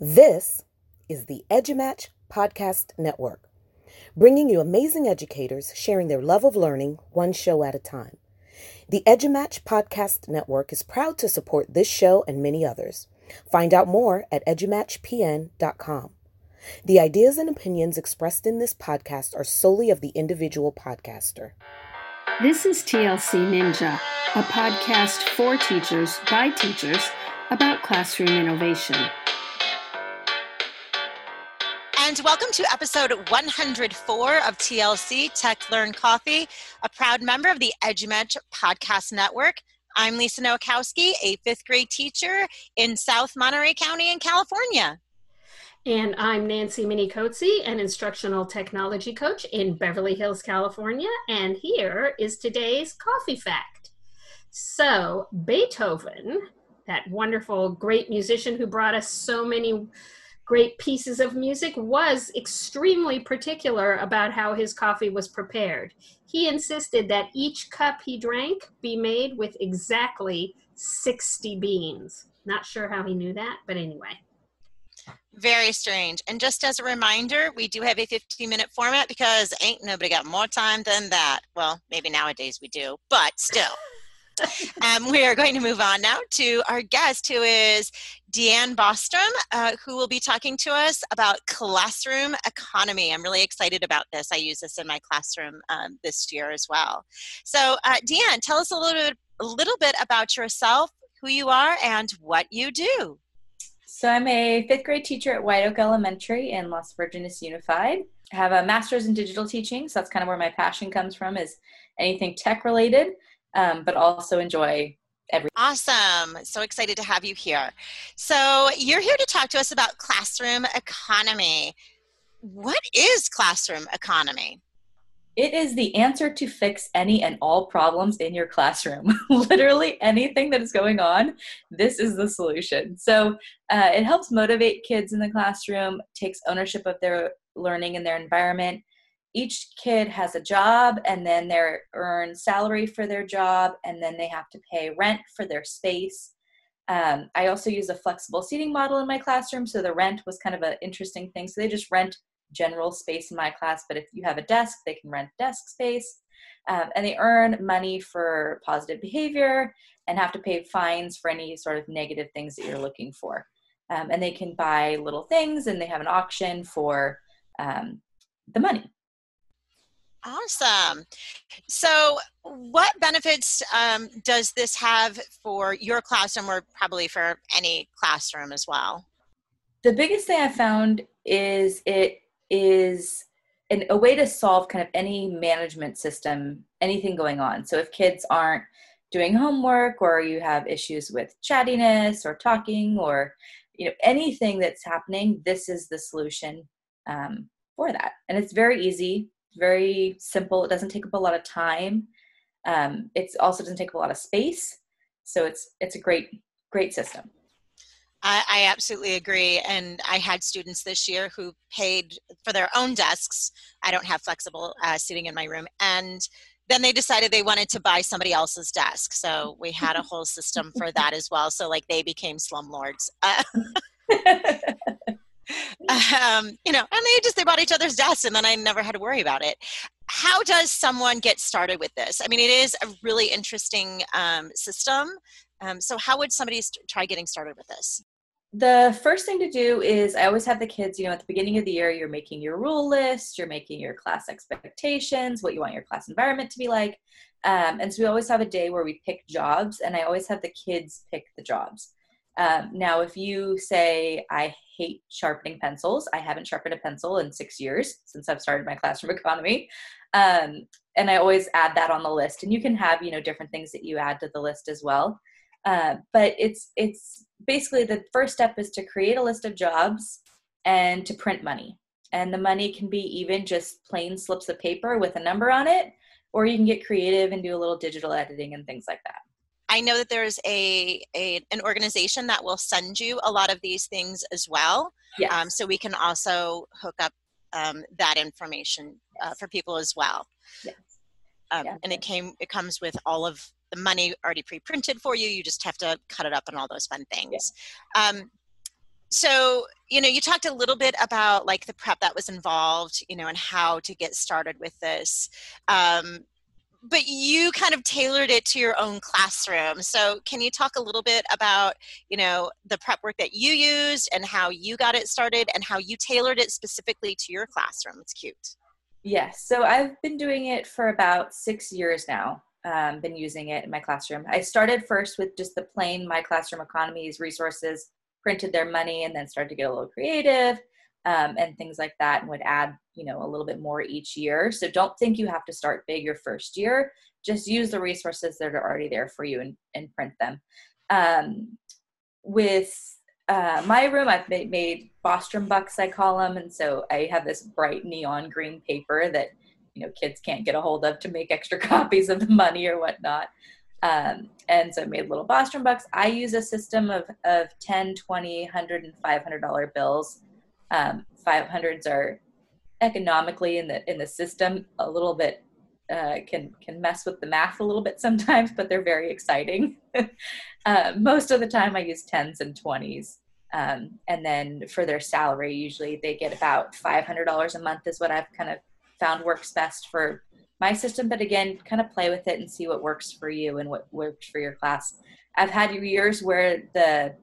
This is the EduMatch Podcast Network, bringing you amazing educators sharing their love of learning one show at a time. The EduMatch Podcast Network is proud to support this show and many others. Find out more at edumatchpn.com. The ideas and opinions expressed in this podcast are solely of the individual podcaster. This is TLC Ninja, a podcast for teachers by teachers about classroom innovation. And welcome to episode 104 of TLC Tech Learn Coffee, a proud member of the EduMatch Podcast Network. I'm Lisa Nowakowski, a fifth grade teacher in South Monterey County in California. And I'm Nancy Minicozzi, an instructional technology coach in Beverly Hills, California. And here is today's coffee fact. So, Beethoven, that wonderful, great musician who brought us so many great pieces of music, was extremely particular about how his coffee was prepared. He insisted that each cup he drank be made with exactly 60 beans. Not sure how he knew that, but anyway. Very strange. And just as a reminder, we do have a 15 minute format because ain't nobody got more time than that. Well, maybe nowadays we do, but still. um, we are going to move on now to our guest, who is Deanne Bostrom, uh, who will be talking to us about classroom economy. I'm really excited about this. I use this in my classroom um, this year as well. So, uh, Deanne, tell us a little bit, a little bit about yourself, who you are, and what you do. So, I'm a fifth grade teacher at White Oak Elementary in Las Virgenes Unified. I have a master's in digital teaching, so that's kind of where my passion comes from. Is anything tech related um, but also enjoy every. Awesome. So excited to have you here. So you're here to talk to us about classroom economy. What is classroom economy? It is the answer to fix any and all problems in your classroom. Literally anything that is going on, this is the solution. So uh, it helps motivate kids in the classroom, takes ownership of their learning and their environment, each kid has a job and then they earn salary for their job and then they have to pay rent for their space. Um, i also use a flexible seating model in my classroom so the rent was kind of an interesting thing. So they just rent general space in my class but if you have a desk they can rent desk space. Um, and they earn money for positive behavior and have to pay fines for any sort of negative things that you're looking for. Um, and they can buy little things and they have an auction for um, the money Awesome. So, what benefits um, does this have for your classroom, or probably for any classroom as well? The biggest thing I found is it is an, a way to solve kind of any management system, anything going on. So, if kids aren't doing homework, or you have issues with chattiness, or talking, or you know anything that's happening, this is the solution um, for that. And it's very easy very simple. It doesn't take up a lot of time. Um, it also doesn't take up a lot of space. So it's it's a great great system. I, I, absolutely agree. And I had students this year who paid for their own desks. I don't have flexible uh, seating in my room. And then they decided they wanted to buy somebody else's desk. So we had a whole system for that as well. So, like, they became slumlords. Uh, um, you know, and they just they bought each other's desks, and then I never had to worry about it. How does someone get started with this? I mean, it is a really interesting um, system. Um, so, how would somebody st- try getting started with this? The first thing to do is I always have the kids, you know, at the beginning of the year, you're making your rule list, you're making your class expectations, what you want your class environment to be like. Um, and so we always have a day where we pick jobs, and I always have the kids pick the jobs. Um, now, if you say, I hate sharpening pencils, I haven't sharpened a pencil in six years since I've started my classroom economy. Um, and I always add that on the list. And you can have, you know, different things that you add to the list as well. Uh, but it's it's basically the first step is to create a list of jobs and to print money. And the money can be even just plain slips of paper with a number on it, or you can get creative and do a little digital editing and things like that. I know that there's a, a an organization that will send you a lot of these things as well. Yes. Um, so we can also hook up um, that information uh, for people as well. Yes. Um, yeah. And it came it comes with all of the money already pre-printed for you. You just have to cut it up and all those fun things. Yeah. Um, so you know you talked a little bit about like the prep that was involved you know and how to get started with this um, but you kind of tailored it to your own classroom. So can you talk a little bit about you know the prep work that you used and how you got it started and how you tailored it specifically to your classroom? It's cute. Yes. So i've been doing it for about six years now um, been using it in my classroom. I started first with just the plain my classroom economies resources printed their money and then started to get a little creative um, and things like that and would add you know a little bit more each year so don't think you have to start big your first year just use the resources that are already there for you and, and print them um, with uh, my room i've made, made bostrom bucks i call them and so i have this bright neon green paper that you know kids can't get a hold of to make extra copies of the money or whatnot um, and so I made little Bostrom bucks. I use a system of, of 10, 20, 100, and $500 bills. Um, 500s are economically in the in the system a little bit uh, can can mess with the math a little bit sometimes, but they're very exciting. uh, most of the time, I use tens and twenties, um, and then for their salary, usually they get about five hundred dollars a month is what I've kind of found works best for my system, but again, kind of play with it and see what works for you and what works for your class. I've had years where the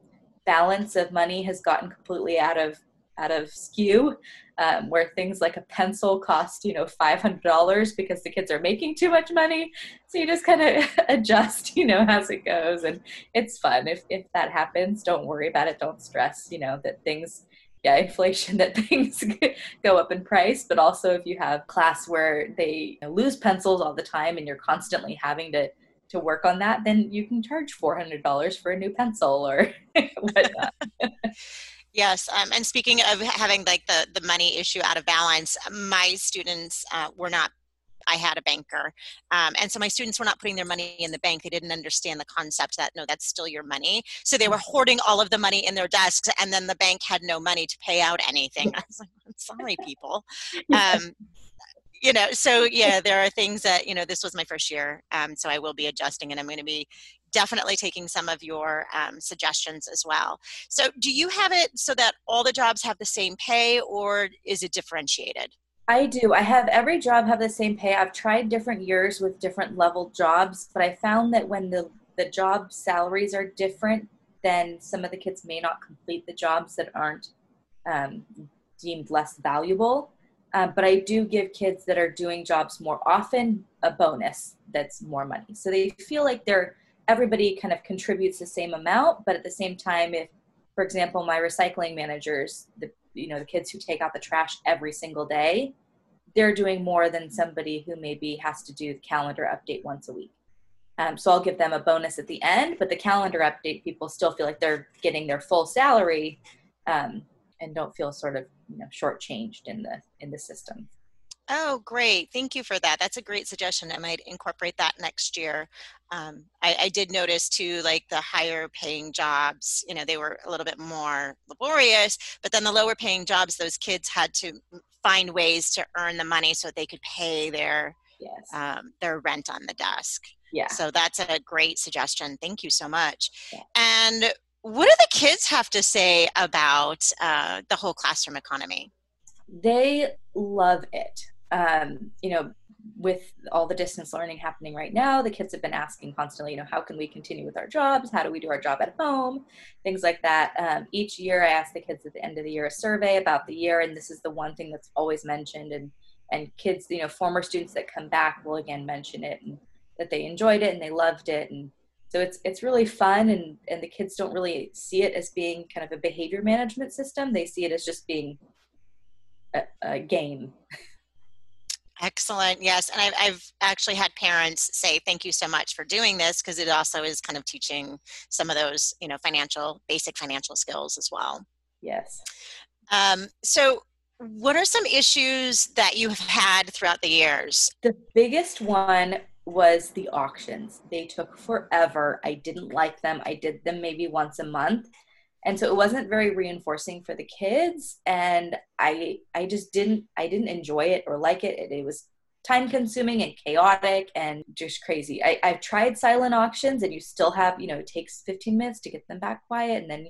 balance of money has gotten completely out of out of skew, um, where things like a pencil cost you know five hundred dollars because the kids are making too much money. So you just kind of adjust, you know, as it goes, and it's fun. If if that happens, don't worry about it. Don't stress. You know that things yeah inflation that things go up in price but also if you have class where they lose pencils all the time and you're constantly having to to work on that then you can charge $400 for a new pencil or whatnot Yes, um, and speaking of having like the the money issue out of balance, my students uh, were not I had a banker. Um, and so my students were not putting their money in the bank. They didn't understand the concept that, no, that's still your money. So they were mm-hmm. hoarding all of the money in their desks, and then the bank had no money to pay out anything. I was like, I'm sorry, people. Um, you know, so yeah, there are things that, you know, this was my first year. Um, so I will be adjusting, and I'm going to be definitely taking some of your um, suggestions as well. So, do you have it so that all the jobs have the same pay, or is it differentiated? I do. I have every job have the same pay. I've tried different years with different level jobs, but I found that when the the job salaries are different, then some of the kids may not complete the jobs that aren't um, deemed less valuable. Uh, but I do give kids that are doing jobs more often a bonus that's more money. So they feel like they're everybody kind of contributes the same amount, but at the same time, if, for example, my recycling managers, the you know the kids who take out the trash every single day they're doing more than somebody who maybe has to do the calendar update once a week. Um, so i'll give them a bonus at the end but the calendar update people still feel like they're getting their full salary um, and don't feel sort of you know shortchanged in the in the system Oh, great. Thank you for that. That's a great suggestion. I might incorporate that next year. Um, I, I, did notice too, like the higher paying jobs, you know, they were a little bit more laborious, but then the lower paying jobs, those kids had to find ways to earn the money so they could pay their yes. um, their rent on the desk. Yeah. So that's a great suggestion. Thank you so much. Yeah. And what do the kids have to say about uh, the whole classroom economy? They love it um, you know, with all the distance learning happening right now, the kids have been asking constantly, you know, how can we continue with our jobs? How do we do our job at home? Things like that. Um, each year, I ask the kids at the end of the year a survey about the year, and this is the one thing that's always mentioned. And and kids, you know, former students that come back will again mention it and that they enjoyed it and they loved it, and so it's it's really fun. And and the kids don't really see it as being kind of a behavior management system; they see it as just being a, a game. Excellent. Yes. And I've, I've, actually had parents say, thank you so much for doing this because it also is kind of teaching some of those, you know, financial, basic financial skills as well. Yes. Um, so, what are some issues that you have had throughout the years? The biggest one was the auctions. They took forever. I didn't like them. I did them maybe once a month and so it wasn't very reinforcing for the kids and i i just didn't i didn't enjoy it or like it. It, it was time consuming and chaotic and just crazy. I, i've tried silent auctions and you still have you know it takes 15 minutes to get them back quiet and then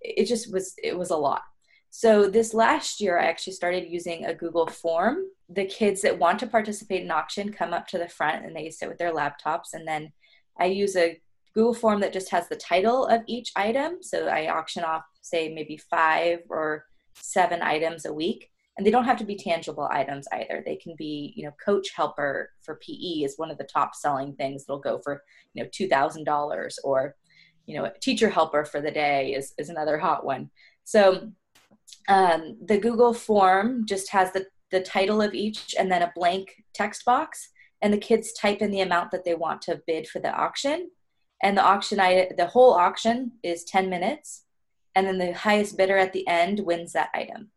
it just was it was a lot. So this last year i actually started using a google form. The kids that want to participate in auction come up to the front and they sit with their laptops and then i use a google form that just has the title of each item. So i auction off say maybe five or seven items a week. And they don't have to be tangible items either. They can be you know coach helper for pe is one of the top selling things that'll go for you know $2000 or you know teacher helper for the day is, is another hot one. So um, the google form just has the, the title of each and then a blank text box. And the kids type in the amount that they want to bid for the auction and the auction I, the whole auction is 10 minutes. And then the highest bidder at the end wins that item.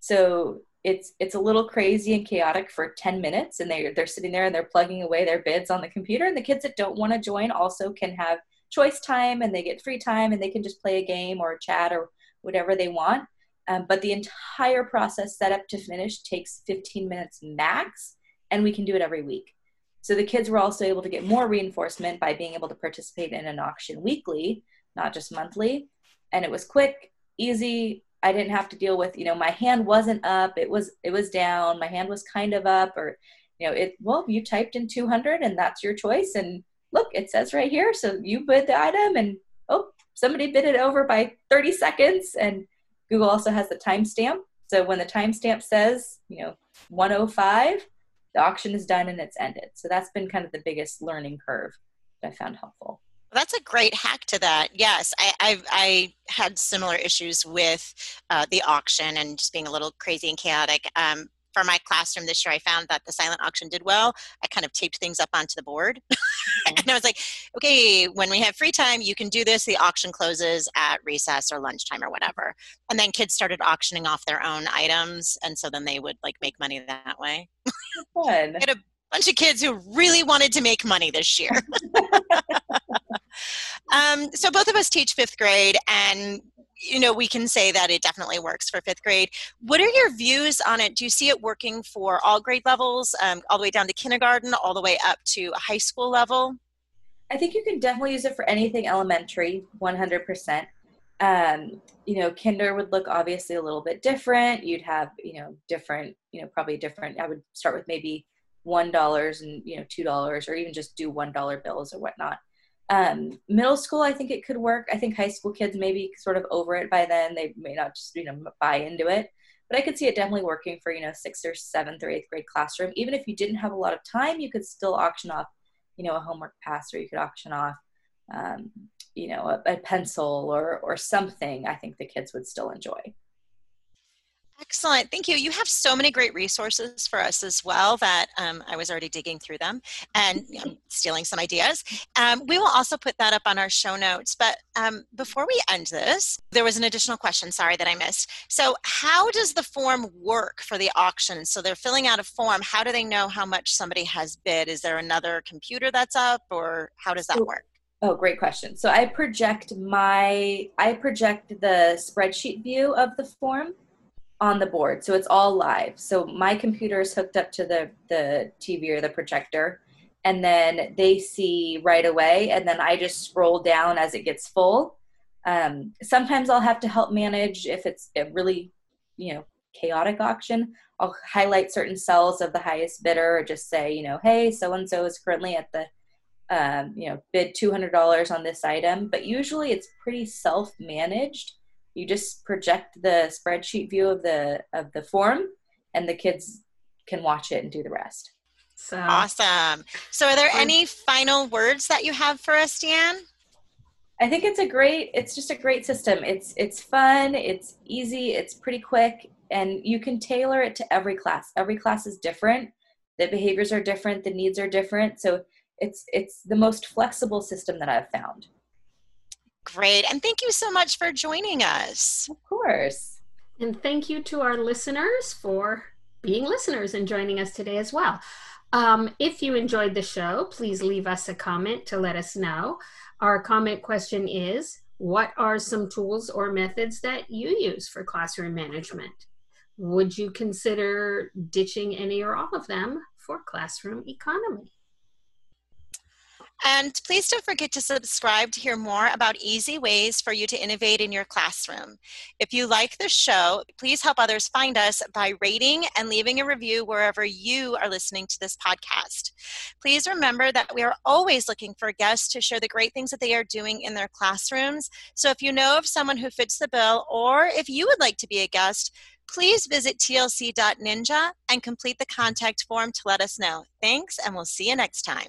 So it's it's a little crazy and chaotic for 10 minutes. And they they're sitting there and they're plugging away their bids on the computer. And the kids that don't want to join also can have choice time and they get free time and they can just play a game or chat or whatever they want. Um, but the entire process set up to finish takes 15 minutes max. And we can do it every week so the kids were also able to get more reinforcement by being able to participate in an auction weekly not just monthly. And it was quick easy. I didn't have to deal with, you know, my hand wasn't up, it was it was down, my hand was kind of up or you know, it well, you typed in 200 and that's your choice. And look, it says right here, so you bid the item and oh, somebody bid it over by 30 seconds. And Google also has the timestamp. So when the timestamp says, you know, 105, the auction is done and it's ended. So that's been kind of the biggest learning curve that I found helpful. That's a great hack to that. Yes, I, I've, I had similar issues with uh, the auction and just being a little crazy and chaotic. Um, for my classroom this year, I found that the silent auction did well. I kind of taped things up onto the board. and I was like, okay, when we have free time, you can do this. The auction closes at recess or lunchtime or whatever. And then kids started auctioning off their own items. And so then they would like make money that way. Fun. had a bunch of kids who really wanted to make money this year. um, so both of us teach fifth grade, and you know we can say that it definitely works for fifth grade. What are your views on it? Do you see it working for all grade levels, um, all the way down to kindergarten, all the way up to a high school level? I think you can definitely use it for anything elementary, 100%. Um, you know, kinder would look obviously a little bit different. You'd have, you know, different, you know, probably different. I would start with maybe one dollars and you know two dollars, or even just do one dollar bills or whatnot. Um, middle school, I think it could work. I think high school kids maybe sort of over it by then. They may not just you know buy into it, but I could see it definitely working for you know sixth or seventh or eighth grade classroom. Even if you didn't have a lot of time, you could still auction off you know a homework pass, or you could auction off um, you know a, a pencil or or something. I think the kids would still enjoy. Excellent. Thank you. You have so many great resources for us as well that um, I was already digging through them and stealing some ideas. Um, we will also put that up on our show notes. But um, before we end this, there was an additional question, sorry, that I missed. So, how does the form work for the auction? So, they're filling out a form. How do they know how much somebody has bid? Is there another computer that's up, or how does that work? Oh, great question. So I project my I project the spreadsheet view of the form on the board. So it's all live. So my computer is hooked up to the, the TV or the projector, and then they see right away. And then I just scroll down as it gets full. Um, sometimes I'll have to help manage if it's a really, you know, chaotic auction. I'll highlight certain cells of the highest bidder or just say, you know, hey, so and so is currently at the, um, you know, bid $200 on this item. But usually it's pretty self managed you just project the spreadsheet view of the of the form and the kids can watch it and do the rest. So awesome. So are there any final words that you have for us deanne i think it's a great it's just a great system. It's it's fun it's easy it's pretty quick and you can tailor it to every class. Every class is different. The behaviors are different the needs are different. So it's it's the most flexible system that i've found Great. And thank you so much for joining us. Of course. And thank you to our listeners for being listeners and joining us today as well. Um, if you enjoyed the show, please leave us a comment to let us know. Our comment question is What are some tools or methods that you use for classroom management? Would you consider ditching any or all of them for classroom economy? And please don't forget to subscribe to hear more about easy ways for you to innovate in your classroom. If you like the show, please help others find us by rating and leaving a review wherever you are listening to this podcast. Please remember that we are always looking for guests to share the great things that they are doing in their classrooms. So if you know of someone who fits the bill, or if you would like to be a guest, please visit tlc.ninja and complete the contact form to let us know. Thanks, and we'll see you next time.